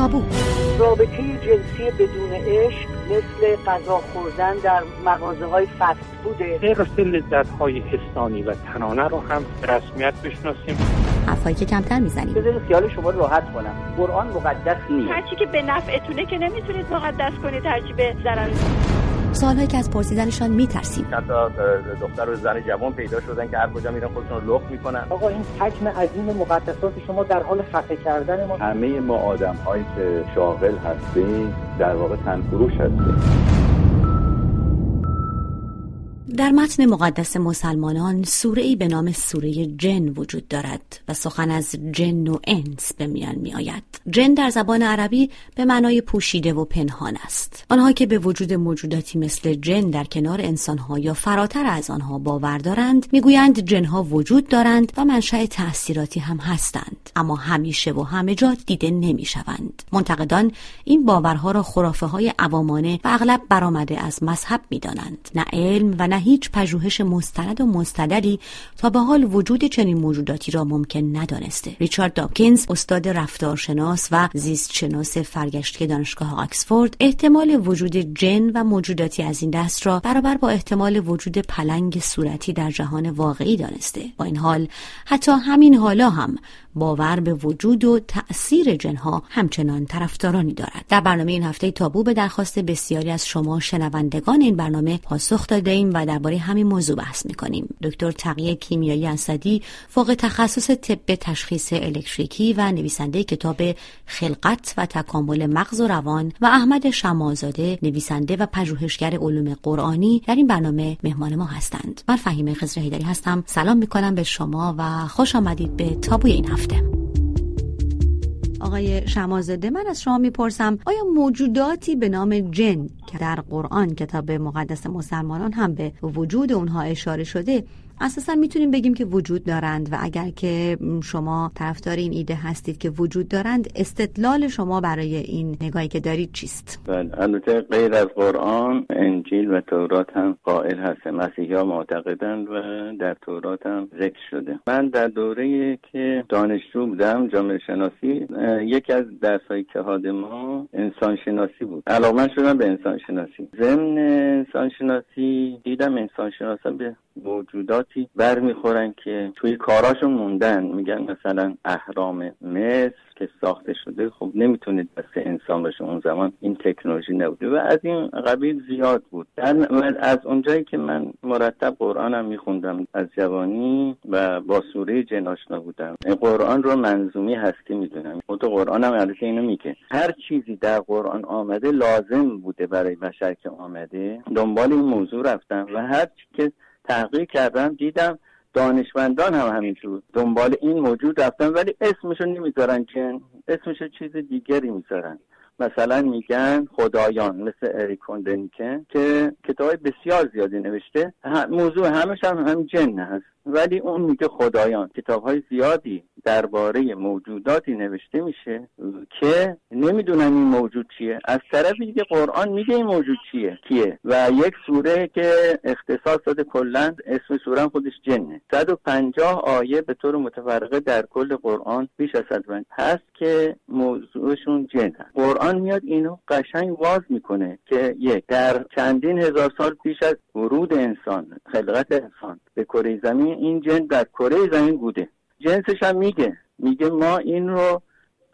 تابو. رابطه جنسی بدون عشق مثل غذا خوردن در مغازه های فست بوده غیر لذت های حسانی و تنانه رو هم رسمیت بشناسیم. حرفایی که کمتر می‌زنیم. بذارید خیال شما راحت کنم. قرآن مقدس نیست. هرچی که به نفعتونه که نمی‌تونید مقدس کنید هرچی به ضرر. سوالهایی که از پرسیدنشان میترسیم. حتی دختر و زن جوان پیدا شدن که هر کجا میرن خودشون رو لخت می‌کنن. آقا این حجم عظیم مقدسات شما در حال خفه کردن ما. همه ما آدم هایی که شاغل هستیم در واقع تنفروش هستیم. در متن مقدس مسلمانان سوره ای به نام سوره جن وجود دارد و سخن از جن و انس به میان می آید. جن در زبان عربی به معنای پوشیده و پنهان است. آنها که به وجود موجوداتی مثل جن در کنار انسانها یا فراتر از آنها باور دارند می‌گویند جنها وجود دارند و منشأ تأثیراتی هم هستند اما همیشه و همه جا دیده نمی شوند. منتقدان این باورها را خرافه های عوامانه و اغلب برآمده از مذهب می دانند. نه علم و نه هیچ پژوهش مستند و مستدلی تا به حال وجود چنین موجوداتی را ممکن ندانسته. ریچارد داکینز استاد رفتارشناس و زیستشناس فرگشتی دانشگاه آکسفورد احتمال وجود جن و موجوداتی از این دست را برابر با احتمال وجود پلنگ صورتی در جهان واقعی دانسته. با این حال حتی همین حالا هم باور به وجود و تأثیر جنها همچنان طرفدارانی دارد. در برنامه این هفته تابو به درخواست بسیاری از شما شنوندگان این برنامه پاسخ داده ایم و درباره همین موضوع بحث می‌کنیم. دکتر تقیه کیمیایی اسدی فوق تخصص طب تشخیص الکتریکی و نویسنده کتاب خلقت و تکامل مغز و روان و احمد شمازاده نویسنده و پژوهشگر علوم قرآنی در این برنامه مهمان ما هستند. من فهیمه خضر هیدری هستم. سلام می‌کنم به شما و خوش آمدید به تابوی این هفته. آقای شمازاده من از شما می‌پرسم آیا موجوداتی به نام جن که در قرآن کتاب مقدس مسلمانان هم به وجود اونها اشاره شده اساسا می‌تونیم بگیم که وجود دارند و اگر که شما طرفدار این ایده هستید که وجود دارند استدلال شما برای این نگاهی که دارید چیست؟ بله البته غیر از قرآن انجیل و تورات هم قائل هست مسیحی معتقدند و در تورات هم ذکر شده. من در دوره که دانشجو بودم جامعه شناسی یکی از درسایی که ما انسان شناسی بود. علاقه شدم به انسان شناسی. ضمن انسان شناسی دیدم انسان شناسا به موجوداتی برمیخورن که توی کاراشون موندن. میگن مثلا اهرام مصر که ساخته شده خب نمی‌تونید بس انسان باشه اون زمان این تکنولوژی نبوده و از این قبیل زیاد بود. از اونجایی که من مرتب قرآنم میخوندم از جوانی و با سوره جن آشنا بودم. قرآن رو منظومی هستی می‌دونم. خود قرآن هم اینو میگه. هر چیزی در قرآن آمده لازم بوده برای بشر که آمده. دنبال این موضوع رفتم و هر که تحقیق کردم دیدم دانشمندان هم همینجور دنبال این موجود رفتن ولی اسمشو نمی‌ذارن که اسمشو چیز دیگری می‌ذارن. مثلا میگن خدایان مثل اریک که کتاب بسیار زیادی نوشته. موضوع همش هم هم جن هست. ولی اون میگه خدایان. کتاب های زیادی درباره موجوداتی نوشته میشه که نمی‌دونن این موجود چیه. از طرف دیگه قرآن میگه این موجود چیه کیه. و یک سوره که اختصاص داده کلا اسم سوره خودش جنه. 150 آیه به طور متفرقه در کل قرآن بیش از صد هست که موضوعشون جن هست قرآن میاد اینو قشنگ واز می‌کنه که یک در چندین هزار سال پیش از ورود انسان خلقت انسان به کره زمین این جن در کره زمین بوده. جنسش هم میگه. میگه ما این رو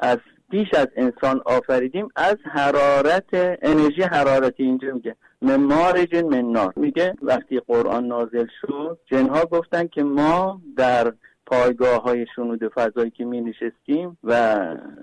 از پیش از انسان آفریدیم از حرارت انرژی حرارتی اینجا میگه. ممار جن منار میگه وقتی قرآن نازل شد جنها گفتن که ما در پایگاه های شنود فضایی که می نشستیم و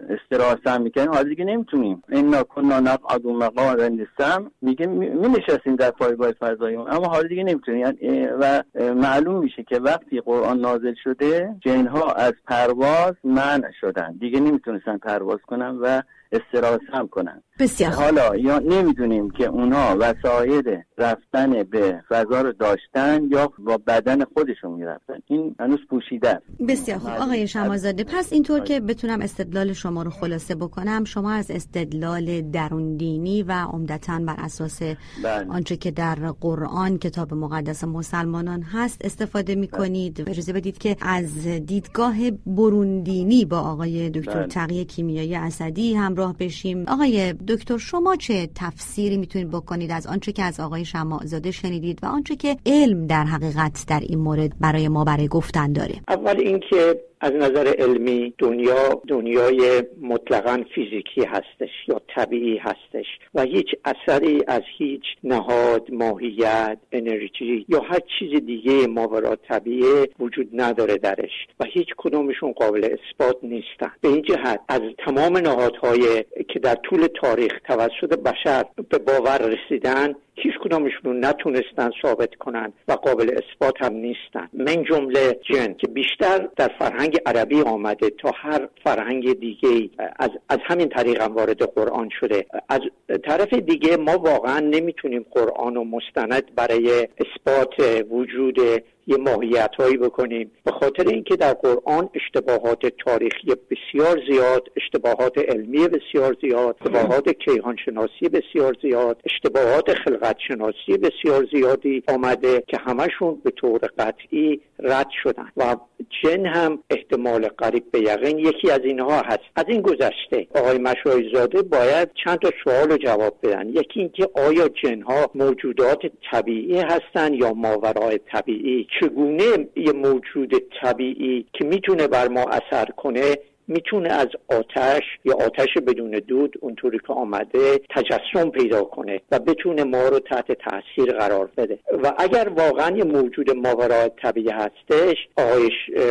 استراحت هم می‌کنیم حالا دیگه نمی‌تونیم. این کنا نقعد مقام سم میگه می نشستیم در پایگاه فضایی اما حالا دیگه نمی‌تونیم. یعنی و معلوم میشه که وقتی قرآن نازل شده جنها از پرواز منع شدن. دیگه نمی‌تونستن پرواز کنن و استراحت هم کنن. بسیار حالا یا نمی‌دونیم که اونها وسایل رفتن به فضا رو داشتن یا با بدن خودشون می‌رفتن. این هنوز پوشیده است. بسیار خوب. آقای شمازاده پس اینطور که بتونم استدلال شما رو خلاصه بکنم شما از استدلال درون دینی و عمدتا بر اساس بله. آنچه که در قرآن کتاب مقدس مسلمانان هست استفاده می کنید اجازه بدید که از دیدگاه برون دینی با آقای دکتر بله. تقی کیمیایی اسدی همراه بشیم. آقای دکتر شما چه تفسیری می‌تونید بکنید از آنچه که از آقای شماعزاده شنیدید و آنچه که علم در حقیقت در این مورد برای ما برای گفتن داره؟ اول اینکه از نظر علمی دنیا دنیای مطلقا فیزیکی هستش یا طبیعی هستش و هیچ اثری از هیچ نهاد ماهیت انرژی یا هر چیز دیگه ماورا طبیعه وجود نداره درش و هیچ کدومشون قابل اثبات نیستن. به این جهت از تمام نهادهای که در طول تاریخ توسط بشر به باور رسیدن کدامشون نتونستن ثابت کنن و قابل اثبات هم نیستن. من جمله جن که بیشتر در فرهنگ عربی آمده تا هر فرهنگ دیگه از, از همین طریق هم وارد قرآن شده. از طرف دیگه ما واقعا نمی‌تونیم قرآن و مستند برای اثبات وجود یه ماهیت هایی بکنیم. به خاطر اینکه در قرآن اشتباهات تاریخی بسیار زیاد اشتباهات علمی بسیار زیاد اشتباهات کیهانشناسی بسیار زیاد اشتباهات خلقت شناسی بسیار زیادی آمده که همشون به طور قطعی رد شدن و جن هم احتمال قریب به یقین یکی از اینها هست. از این گذشته آقای مشای زاده باید چند تا سوال رو جواب بدن. یکی اینکه آیا جن ها موجودات طبیعی هستند یا ماورای طبیعی؟ چگونه یه موجود طبیعی که می‌تونه بر ما اثر کنه می‌تونه از آتش یا آتش بدون دود اونطوری که آمده تجسم پیدا کنه و بتونه ما رو تحت تاثیر قرار بده. و اگر واقعا یه موجود ماورای طبیعی هستش آقای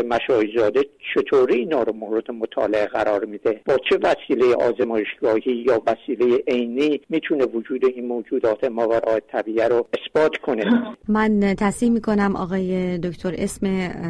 مشایزاده چطوری اینا رو مورد مطالعه قرار میده؟ با چه وسیله آزمایشگاهی یا وسیله عینی می‌تونه وجود این موجودات ماورای طبیعی رو اثبات کنه؟ من تصحیح می‌کنم آقای دکتر اسم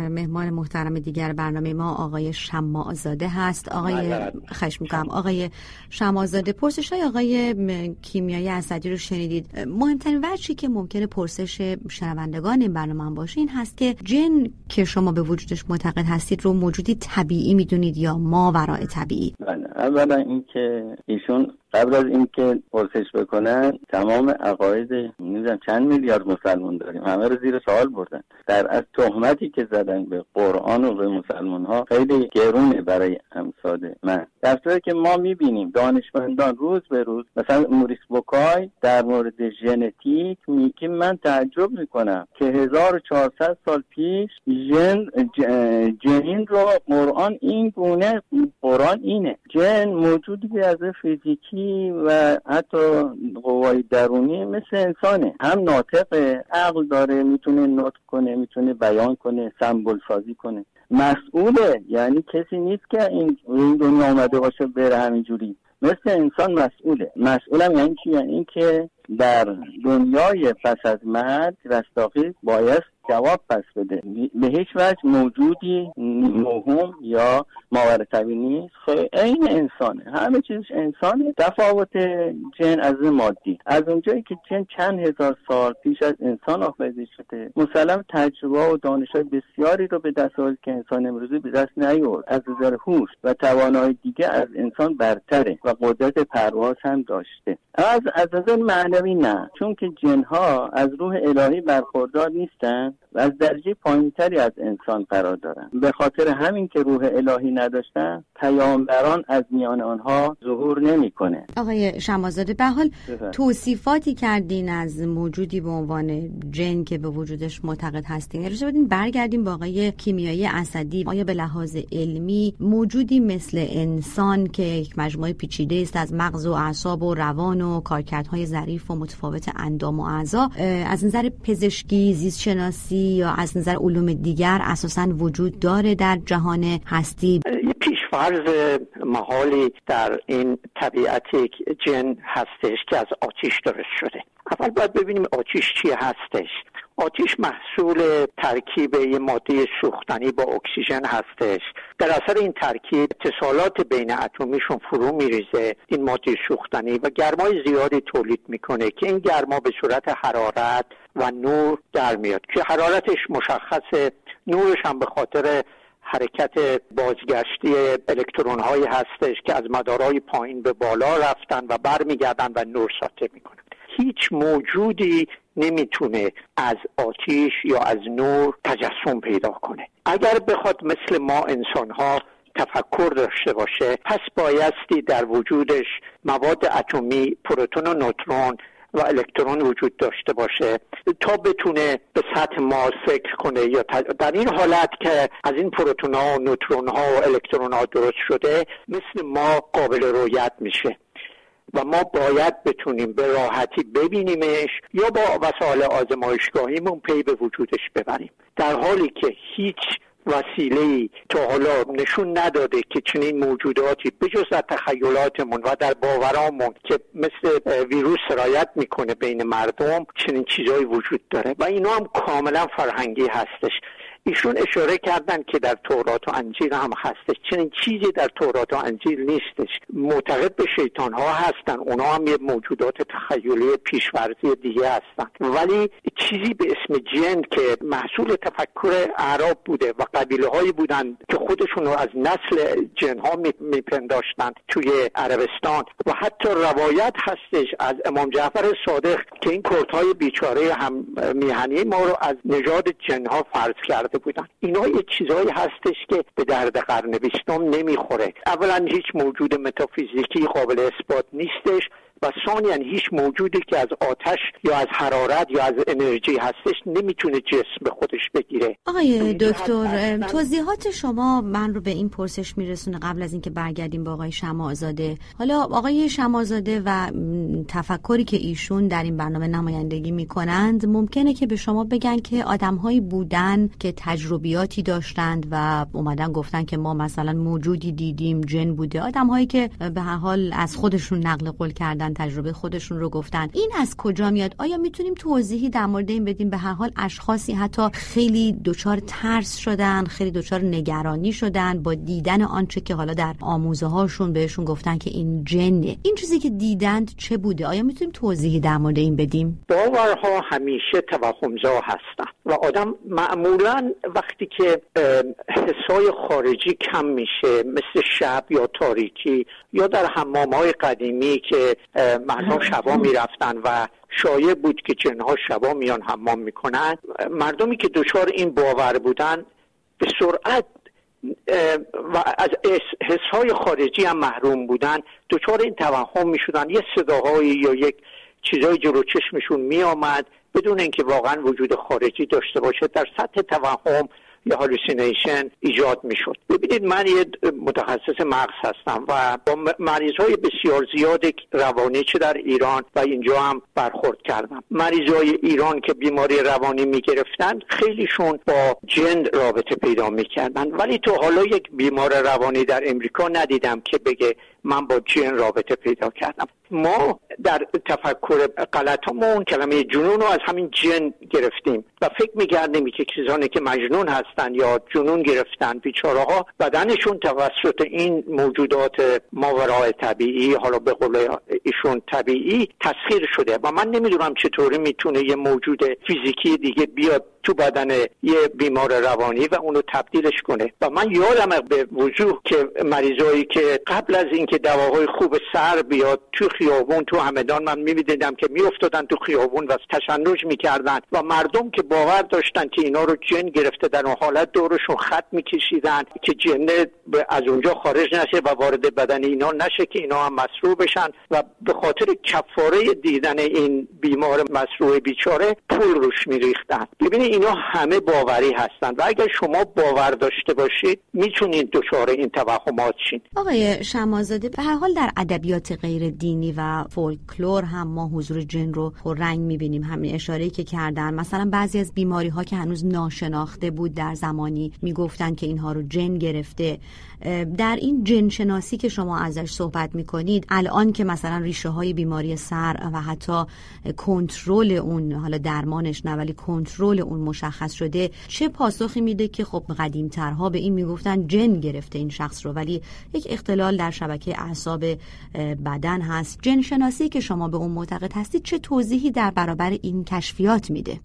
مهمان محترم دیگر برنامه ما آقای شماعزاده هست آقای خش می‌کنم. آقای شمازاده پرسش های آقای کیمیایی اسدی رو شنیدید. مهمترین وجهی که ممکنه پرسش شنوندگان این برنامه باشه این هست که جن که شما به وجودش معتقد هستید رو موجودی طبیعی می‌دونید یا ما ورای طبیعی؟ بله. اولا اینکه ایشون قبل از اینکه پرسش بکنن تمام عقاید نمی‌دونم چند میلیارد مسلمان داریم. همه رو زیر سوال بردن. در از تهمتی که زدن به قرآن و به مسلمان ها خیلی گرونه برای امثال من. در صورتی که ما می‌بینیم دانشمندان روز به روز مثلا موریس بوکای در مورد ژنتیک میگه من تعجب می‌کنم که 1400 سال پیش جن جنین رو قرآن این گونه قرآن اینه. جن موجودی از فیزیکی و حتی قوای درونی مثل انسانه. هم ناطقه عقل داره می‌تونه نطق کنه می‌تونه بیان کنه سمبل سازی کنه. مسئوله یعنی کسی نیست که این این دنیا آمده باشه بره همینجوری. مثل انسان مسئوله. مسئولم یعنی چی یعنی اینکه در دنیای پس از مرگ رستاخیز باید جواب پس بده. به هیچ وجه موجودی موهوم یا ماور طبیعی نیست این انسانه. همه چیزش انسانه. تفاوت جن از مادی. از اونجایی که جن چند هزار سال پیش از انسان آفریده شده مسلم تجربه و دانش بسیاری رو به دست آورد که انسان امروزی به دست نیورد. از نظر هوش و توانایی دیگه از انسان برتره و قدرت پرواز هم داشته. از از نظر معنوی نه. چون که جنها از روح الهی برخوردار نیستن و از درجه پایینتری از انسان قرار دارن. به خاطر همین که روح الهی نداشتن پیامبران از میان آنها ظهور نمی‌کنه. آقای شمازاده به حال توصیفاتی کردین از موجودی به عنوان جن که به وجودش معتقد هستین. اجازه بدین برگردیم با آقای کیمیایی اسدی. آیا به لحاظ علمی موجودی مثل انسان که یک مجموعه پیچیده است از مغز و اعصاب و روان و کارکردهای ظریف و متفاوت اندام و اعضا از نظر پزشکی زیست شناسی یا از نظر علوم دیگر اساسا وجود داره در جهان هستی؟ پیشفرض محالی در این طبیعت جن هستش که از آتیش درست شده. اول باید ببینیم آتیش چی هستش. آتیش محصول ترکیب یه ماده سوختنی با اکسیژن هستش. در اثر این ترکیب اتصالات بین اتمیشون فرو میریزه. این ماده سوختنی و گرمای زیادی تولید می‌کنه که این گرما به صورت حرارت و نور در میاد. که حرارتش مشخصه نورش هم به خاطر حرکت بازگشتی الکترون هایی هستش که از مدارای پایین به بالا رفتن و برمیگردن و نور ساطع می‌کنن. هیچ موجودی نمی‌تونه از آتیش یا از نور تجسم پیدا کنه. اگر بخواد مثل ما انسان ها تفکر داشته باشه پس بایستی در وجودش مواد اتمی پروتون و نوترون و الکترون وجود داشته باشه تا بتونه به سطح ما فکر کنه یا در این حالت که از این پروتون ها و نوترون ها و الکترون ها درست شده مثل ما قابل رویت میشه. و ما باید بتونیم به راحتی ببینیمش یا با وسایل آزمایشگاهیمون پی به وجودش ببریم. در حالی که هیچ وسیله تا حالا نشون نداده که چنین موجوداتی بجز در تخیلاتمون و در باورامون که مثل ویروس سرایت می‌کنه بین مردم چنین چیزهایی وجود داره و اینا هم کاملا فرهنگی هستش. ایشون اشاره کردن که در تورات و انجیل هم هستش. چنین چیزی در تورات و انجیل نیستش. معتقد به شیطان ها هستن. اونا هم یه موجودات تخیلی پیشورزی دیگه هستن. ولی چیزی به اسم جن که محصول تفکر اعراب بوده و قبیله هایی بودن که خودشون رو از نسل جن ها میپنداشتن توی عربستان. و حتی روایت هستش از امام جعفر صادق که این های بیچاره هم میهنی ما رو از نژاد جن ها فرض کرد. بودن. اینا یه چیزهایی هستش که به درد قرن بیستم نمی‌خوره. اولا هیچ موجود متافیزیکی قابل اثبات نیستش. و ثانیا هیچ موجودی که از آتش یا از حرارت یا از انرژی هستش نمی‌تونه جسم به خودش بگیره. آقای دکتر توضیحات شما من رو به این پرسش میرسونه قبل از اینکه برگردیم با آقای شمازاده. حالا آقای شمازاده و تفکری که ایشون در این برنامه نمایندگی می‌کنند ممکنه که به شما بگن که آدمهایی بودن که تجربیاتی داشتند و اومدن گفتن که ما مثلا موجودی دیدیم جن بوده. آدمهایی که به هر حال از خودشون نقل قول کردن تجربه خودشون رو گفتن. این از کجا میاد؟ آیا می‌تونیم توضیحی در مورد این بدیم؟ به هر حال اشخاصی حتی خیلی دچار ترس شدن خیلی دچار نگرانی شدن با دیدن آنچه که حالا در آموزه هاشون بهشون گفتن که این جنه. این چیزی که دیدند چه بوده؟ آیا می‌تونیم توضیحی در مورد این بدیم؟ باورها همیشه توهمزا هستن و آدم معمولا وقتی که حسای خارجی کم میشه مثل شب یا تاریکی یا در حمام های قدیمی که مردم شبا می‌رفتن و شایع بود که جنها شبا میان حمام می‌کنن. مردمی که دچار این باور بودن به سرعت و از حسهای خارجی هم محروم بودن. دچار این توهم می‌شدن. یه صداهایی یا یک چیزای جلو چشمشون میآمد بدون اینکه واقعا وجود خارجی داشته باشه. در سطح توهم یا هالوسینیشن ایجاد می‌شد. ببینید من یه متخصص مغز هستم و با مریض های بسیار زیاد روانی چه در ایران و اینجا هم برخورد کردم. مریض های ایران که بیماری روانی می‌گرفتن خیلیشون با جن رابطه پیدا می‌کردن. ولی تو حالا یک بیمار روانی در امریکا ندیدم که بگه من با جن رابطه پیدا کردم. ما در تفکر غلطمون کلمه جنون رو از همین جن گرفتیم و فکر می‌کردیم که کسانی که مجنون هستن یا جنون گرفتن بیچاره ها بدنشون توسط این موجودات ماورای طبیعی حالا به قول ایشون طبیعی تسخیر شده و من نمی‌دونم چطوری می‌تونه یه موجود فیزیکی دیگه بیاد تو بدن یه بیمار روانی و اونو تبدیلش کنه. و من یادم به وجوه که مریضایی که قبل از اینکه دواهای خوب سر بیاد تو خیابون تو همدان من می‌دیدم که میافتادن تو خیابون و تشنج می‌کردن و مردم که باور داشتن که اینا رو جن گرفته در اون حالت دورشون خط میکشیدن که جن از اونجا خارج نشه و وارد بدن اینا نشه که اینا هم مسروع بشن. و به خاطر کفاره دیدن این بیمار مسروع بیچاره پول روش میریختن. ببینید اینا همه باوری هستند و اگر شما باور داشته باشید می‌تونید دچار این توهمات شین آقای شمازاده به هر حال در ادبیات غیر دینی و فولکلور هم ما حضور جن رو رنگ می‌بینیم. همین اشاره که کردن. مثلا بعضی از بیماری ها که هنوز ناشناخته بود در زمانی می‌گفتن که اینها رو جن گرفته. در این جن شناسی که شما ازش صحبت می‌کنید الان که مثلا ریشه های بیماری سر و حتی کنترل اون حالا درمانش نه ولی کنترل اون مشخص شده چه پاسخی میده که خب قدیمترها به این می‌گفتن جن گرفته این شخص رو ولی یک اختلال در شبکه اعصاب بدن هست. جن شناسی که شما به اون معتقد هستید چه توضیحی در برابر این کشفیات میده؟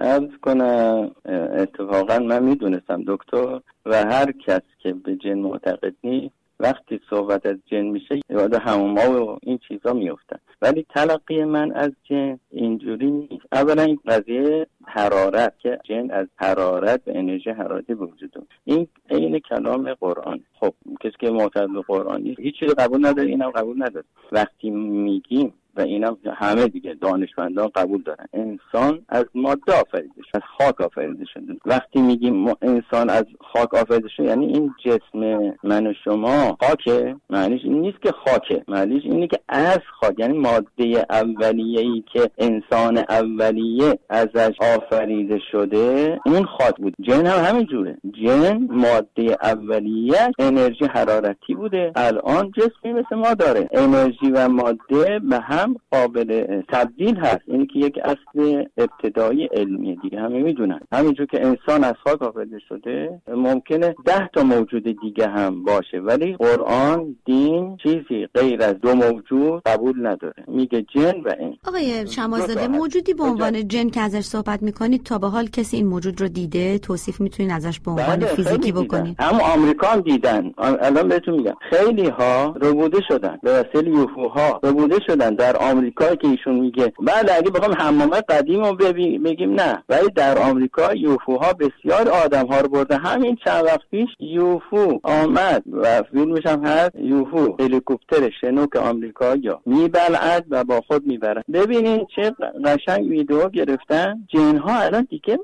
ارز کنم اتفاقا من می‌دونستم دکتر و هر کس که به جن معتقد نیست وقتی صحبت از جن میشه یاد هموما و این چیزا میفتن ولی تلقی من از جن اینجوری نیست. اولا این قضیه حرارت که جن از حرارت و انرژی حرارتی وجود این عین کلام قرآن. خب کسی که معتقد به قرآن نیست هیچ چیزی قبول نداره اینم قبول نداره. وقتی میگیم و اینا همه دیگه دانشمندان قبول دارن. انسان از ماده آفریده شده از خاک آفریده شده وقتی میگیم انسان از خاک آفریده شده یعنی این جسم من و شما خاکه معنیش این نیست که خاکه. معنیش اینه که از خاک یعنی ماده اولیه ای که انسان اولیه ازش آفریده شده اون خاک بود. جن هم همین جوره. جن ماده اولیه انرژی حرارتی بوده. الان جسمی مثل ما داره. انرژی و ماده به هم قابل تبدیل هست. اینی که یک اصل ابتدایی علمیه دیگه. همه می‌دونن. همینجور که انسان از خاک آفریده شده ممکنه ده تا موجود دیگه هم باشه. ولی قرآن دین چیزی غیر از دو موجود قبول نداره. میگه جن و این آقای شمازاده موجودی به عنوان جن که ازش صحبت می‌کنید تا به حال کسی این موجود رو دیده توصیف می‌تونید ازش به عنوان بله، فیزیکی بکنید هم آمریکا هم دیدن. الان بهتون میگم. خیلی ها ربوده شدن. به وسیله یوفوها ربوده شدن در آمریکا که ایشون میگه. بله اگه بخوام حمامه قدیم رو بگیم نه. ولی در آمریکا یوفوها بسیار آدم ها رو برده. همین چند وقت پیش یوفو آمد و فیلمش هم هست. یوفو هلیکوپتر شنوک آمریکا یا میبلعد و با خود می‌برن. ببینین چه قشنگ ویدیو گرفتن. جنها الان دیگه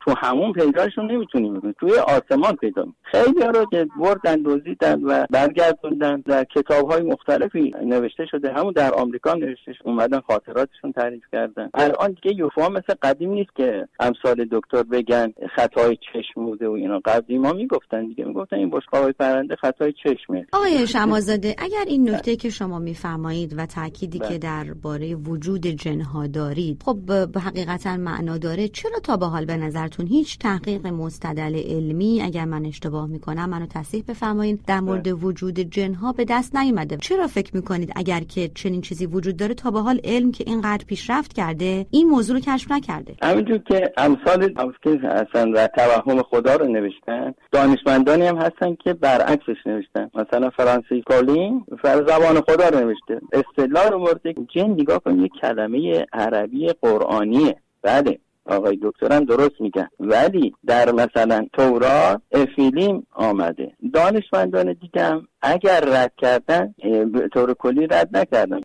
تو همون پیداشون نمی‌تونیم توی آسمان پیدا خیلی رو که بردن دزدیدن و برگردوندن. در کتاب های مختلفی نوشته شده. همون در آمریکا نوشتهش اومدن خاطراتشون تعریف کردن. الان دیگه یوفا مثل قدیم نیست که امثال دکتر بگن خطای چشم بوده و اینا. قدیم ما می‌گفتن دیگه. می‌گفتن این های پرنده خطای چشمه. آقای شمازاده اگر این نکته که شما میفرمایید و تأکیدی که بله. درباره وجود جنها دارید خب به حقیقتا معنا داره. چرا تا به حال به نظرتون هیچ تحقیق مستدل علمی اگر من اشتباه می‌کنم منو تصحیح بفرمایید در مورد بله. وجود جنها به دست نیومده؟ چرا فکر می‌کنید اگر که چنین چیزی وجود داره تا به حال علم که اینقدر پیشرفت کرده این موضوع رو کشف نکرده. همینجور که امثال که هستن و توهم خدا رو نوشتن دانشمندانی هم هستن که برعکسش نوشتن. مثلا فرانسیس کولین فر زبان خدا رو نوشته. اصطلاح رو برده جن نگاه کن یک کلمه عربی قرآنیه. بله آقای دکترم درست میگن. ولی در مثلا تورات افیلیم آمده. دانشمندان دیگم اگر رد کردن به طور کلی رد نکردن.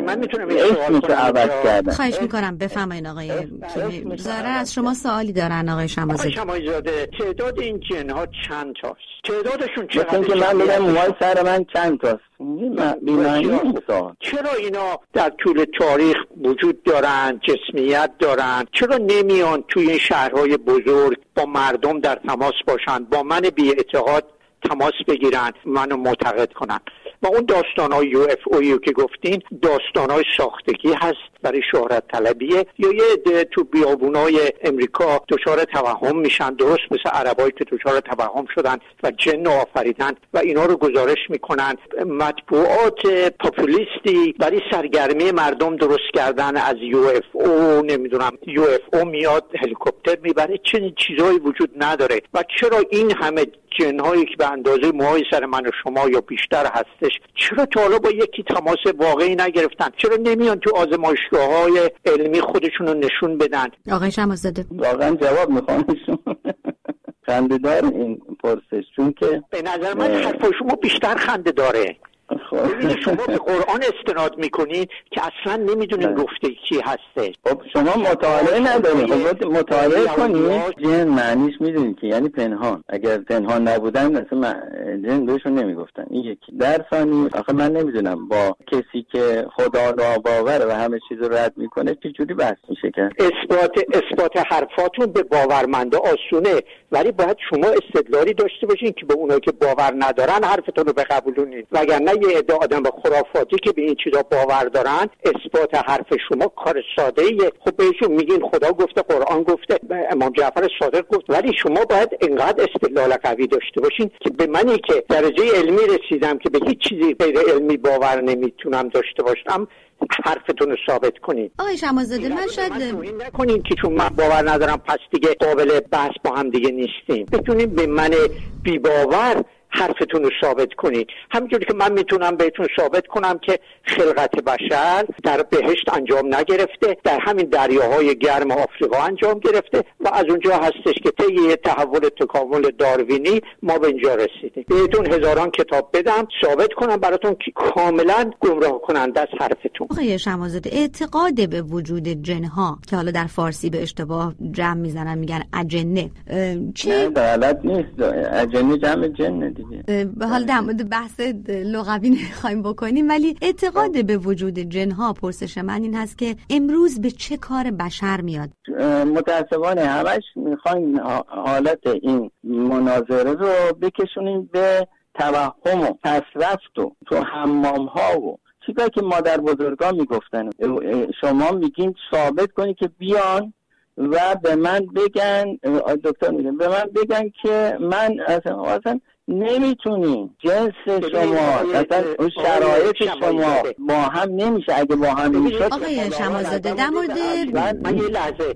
من می‌تونم عوض کردن. خواهش می‌کنم بفهمین آقای زاره از شما سوالی دارن آقای شمازاده زاده تعداد این جن ها چند تاست؟ تعدادشون چقدر که من میگم موهای سر من چند تاست؟ چرا اینا در طول تاریخ وجود دارن جسمیت دارن؟ چرا نمیان توی این شهرهای بزرگ با مردم در تماس باشن؟ با من بی اعتقاد تماس بگیرن منو معتقد کنن. و اون داستان های یو اف اویو که گفتین داستان های ساختگی هست برای شهرت طلبیه. یا یه عده تو های امریکا دچار توهم میشن درست مثل عربایی که دچار توهم شدن و جن آفریدن و اینا رو گزارش می‌کنن. مطبوعات پاپولیستی برای سرگرمی مردم درست کردن از یو اف او نمی‌دونم یو اف او میاد هلیکوپتر می‌بره چنین چیزهایی وجود نداره. و چرا این همه جنهایی که به اندازه موهای سر من و شما یا بیشتر هستش چرا تا حالا با یکی تماس واقعی نگرفتن؟ چرا نمیان تو آزمایشگاه های علمی خودشون رو نشون بدن؟ آقای شمازاده. واقعا جواب می‌خوام. خنده دار این پرسش چون که به نظر من حرف شما بیشتر خنده داره. ببینید شما به قرآن استناد می‌کنید که اصلا نمی‌دونید بله. گفته کی هسته خب شما مطالعه ندارید. خب مطالعه کنید. جن معنیش می‌دونید که یعنی پنهان. اگر پنهان نبودن مثلا جن بهشون نمی‌گفتن. این یکی. در ثانی آخه من نمی‌دونم با کسی که خدا را باوره و همه چیز رو رد می‌کنه چه جوری بحث میشه که؟ اثبات اثبات حرفاتون به باورمنده آسونه. ولی باید شما استدلالی داشته باشین که به اونایی که باور ندارن حرفتون رو بقبولونید وگرنه یه عده آدم خرافاتی که به این چیزا باور دارن اثبات حرف شما کار ساده ایه خب بهشون میگین خدا گفته قرآن گفته امام جعفر صادق گفت. ولی شما باید انقدر استدلال قوی داشته باشین که به منی که درجه علمی رسیدم که به هیچ چیزی غیر علمی باور نمی‌تونم داشته باشم حرفتون رو ثابت کنید آقای شمازاده من شاید نکنین که چون من باور ندارم پس دیگه قابل بحث با هم دیگه نیستیم. بتونیم به من بی باور حرفتون رو ثابت کنید. همینجوری که من می‌تونم بهتون ثابت کنم که خلقت بشر در بهشت انجام نگرفته در همین دریاهای گرم آفریقا انجام گرفته و از اونجا هستش که طی یه تحول تکامل داروینی ما به اینجا رسیدیم. بهتون هزاران کتاب بدم ثابت کنم براتون که کاملا گمراه کننده از حرفتون. آقای شمازاده اعتقاد به وجود جنها که حالا در فارسی به اشتباه جمع می‌زنن میگن اجنه چه غلط نیست. اجنه جمع جنه به حال در مورد بحث لغوی نخواهیم بکنیم ولی اعتقاد به وجود جنها پرسش من این هست که امروز به چه کار بشر میاد؟ متاسفانه همش می‌خوایم حالت این مناظره رو بکشونیم به توهم و تصرفت و تو حمام ها و چیزایی که مادر بزرگا می‌گفتن. شما میگین ثابت کنی که بیان و به من بگن دکتر میگن به من بگن که من اصلا نمی‌تونی. جنس شما اصلا اون شرایط شما با هم نمیشه. اگه با هم نمیشه آقای شمازاده در مورد من یه لحظه.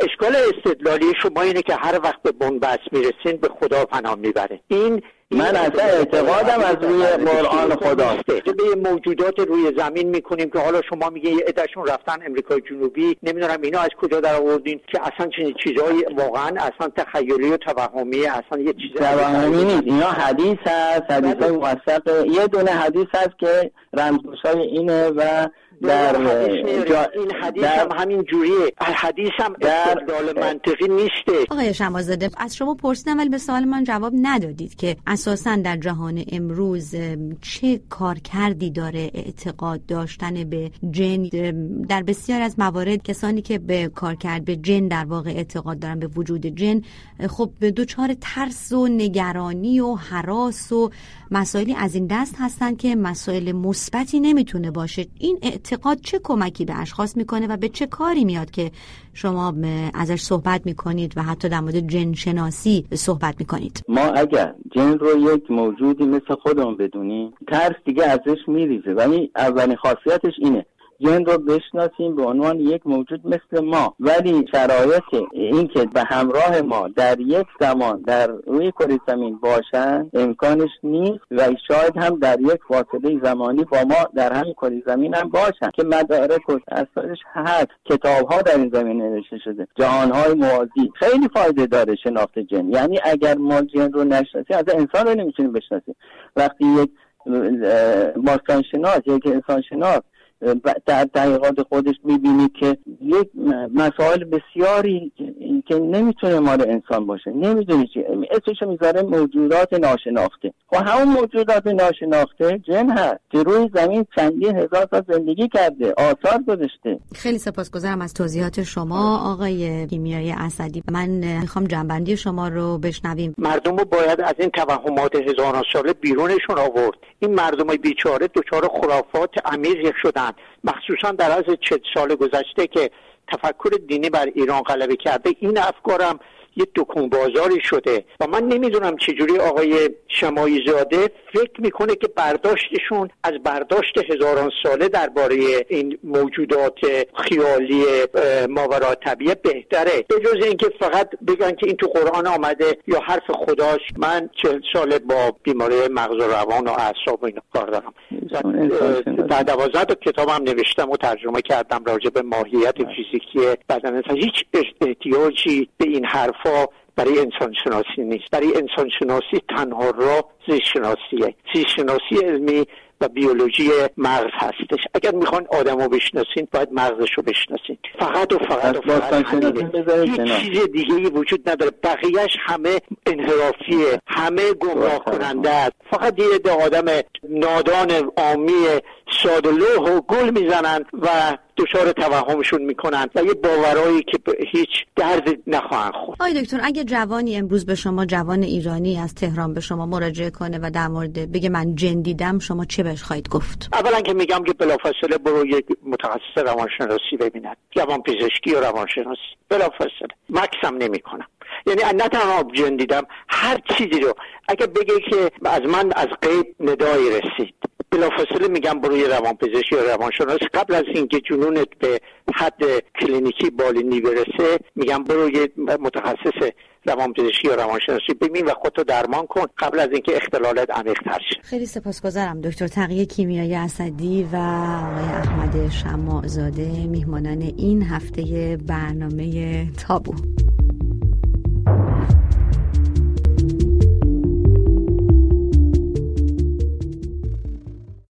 اشکال استدلالی شما اینه که هر وقت به بنبست می‌رسین به خدا پناه می‌بره. این من اصلا اعتقادم از روی قرآن خدا به موجودات روی زمین می‌کنیم که حالا شما میگه یه عدهشون رفتن امریکای جنوبی. نمی‌دونم اینا از کجا در آوردین که اصلا چنین چیزایی واقعا اصلا تخیلی و توهمی اصلا یه چیز توهمی نیست. اینا حدیث هست حدیث های موثق. یه دونه حدیث هست که رمزگوشای اینه و در این حدیث در هم همین جوریه. حدیث هم استدلال منطقی نیسته. آقای شمازاده از شما پرسیدم ولی به سوال من جواب ندادید که اساسا در جهان امروز چه کارکردی داره اعتقاد داشتن به جن؟ در بسیار از موارد کسانی که به کارکرد به جن در واقع اعتقاد دارن به وجود جن خب به دوچار ترس و نگرانی و حراس و مسائلی از این دست هستن که مسائل مثبتی نمی‌تونه باشه. این اعتقاد چه کمکی به اشخاص می‌کنه و به چه کاری میاد که شما ازش صحبت می‌کنید و حتی در مورد جن شناسی صحبت می‌کنید؟ ما اگر جن رو یک موجودی مثل خودمون بدونیم ترس دیگه ازش میریزه. ولی اولین خاصیتش اینه جن رو بشناسیم به عنوان یک موجود مثل ما. ولی شرایط اینکه به همراه ما در یک زمان در روی کره زمین باشن امکانش نیست و شاید هم در یک فاصله زمانی با ما در همین کره زمین هم باشن که مدارک و اساسش هست. کتاب ها در این زمین نوشته شده. جهان های موازی. خیلی فایده داره شناخت جن. یعنی اگر ما جن رو نشناسیم از انسان رو نمی‌تونیم بشناسیم. وقتی یک باستان شناس یک انسان شناس در تحقیقات خودش می‌بینید که یک مسائل بسیاری که نمی‌تونه مال انسان باشه. نمی‌دونی چی. اسمشو می‌ذاره موجودات ناشناخته. و خب همون موجودات ناشناخته جن هست که روی زمین چندین هزار تا زندگی کرده آثار گذاشته. خیلی سپاسگزارم از توضیحات شما آقای کیمیایی اسدی. من می‌خوام جنبندی شما رو بشنویم. مردم رو باید از این توهمات هزاران ساله بیرونشون آورد. این مردم بیچاره دچار خرافات عمیق شدن مخصوصا در از چه سال گذشته که تفکر دینی بر ایران غلبه کرده این افکارم یه دکون بازاری شده و من نمی‌دونم چجوری آقای شمایی زاده فکر می‌کنه که برداشتشون از برداشت هزاران ساله درباره این موجودات خیالی ماورا طبیعه بهتره. به جز اینکه فقط بگن که این تو قرآن آمده یا حرف خداش من چهل ساله با بیماری مغز و روان و اعصاب و اینا کار دارم. در دوازده تا کتابم نوشتم و ترجمه کردم راجع به ماهیت فیزیکی بدن هیچ احتیاجی به این حرفا برای انسان شناسی نیست. برای انسان شناسی تنها راه زیست شناسیه زیست شناسی علمی و بیولوژی مغز هستش. اگر می‌خوان آدم رو بشناسین باید مغزش رو بشناسین. فقط و فقط و فقط. همینه چیز دیگه ای وجود نداره. بقیهش همه انحرافیه. همه گمراه کننده است. فقط یه آدم نادان عامی ساده لوح و گل می‌زنن و دچار توهمشون می‌کنن و یه باورایی که هیچ درد نخواهند خورد. آقای دکتر اگه جوانی امروز به شما جوان ایرانی از تهران به شما مراجعه کنه و در مورد بگه من جن دیدم شما چه بهش خواهید گفت؟ اولا که میگم که بلافاصله برو یک متخصص روانشناسی ببیند جوان پزشکی و روانشناسی. بلافاصله. مکسم نمی‌کنم. یعنی نه تنها جن دیدم هر چیزی رو. اگه بگه که از من از قیب ندایی رسید. بلافاصله میگم برو یه روانپزشک یا روانشناس قبل از اینکه جنونت به حد کلینیکی بالینی برسه میگم برو یه متخصص روانپزشکی یا روانشناسی ببین و خودتو درمان کن قبل از اینکه اختلالات عمیق‌تر شه. خیلی سپاسگزارم دکتر تقیه کیمیایی اسدی و آقای احمد شماعزاده میهمانان این هفته برنامه تابو.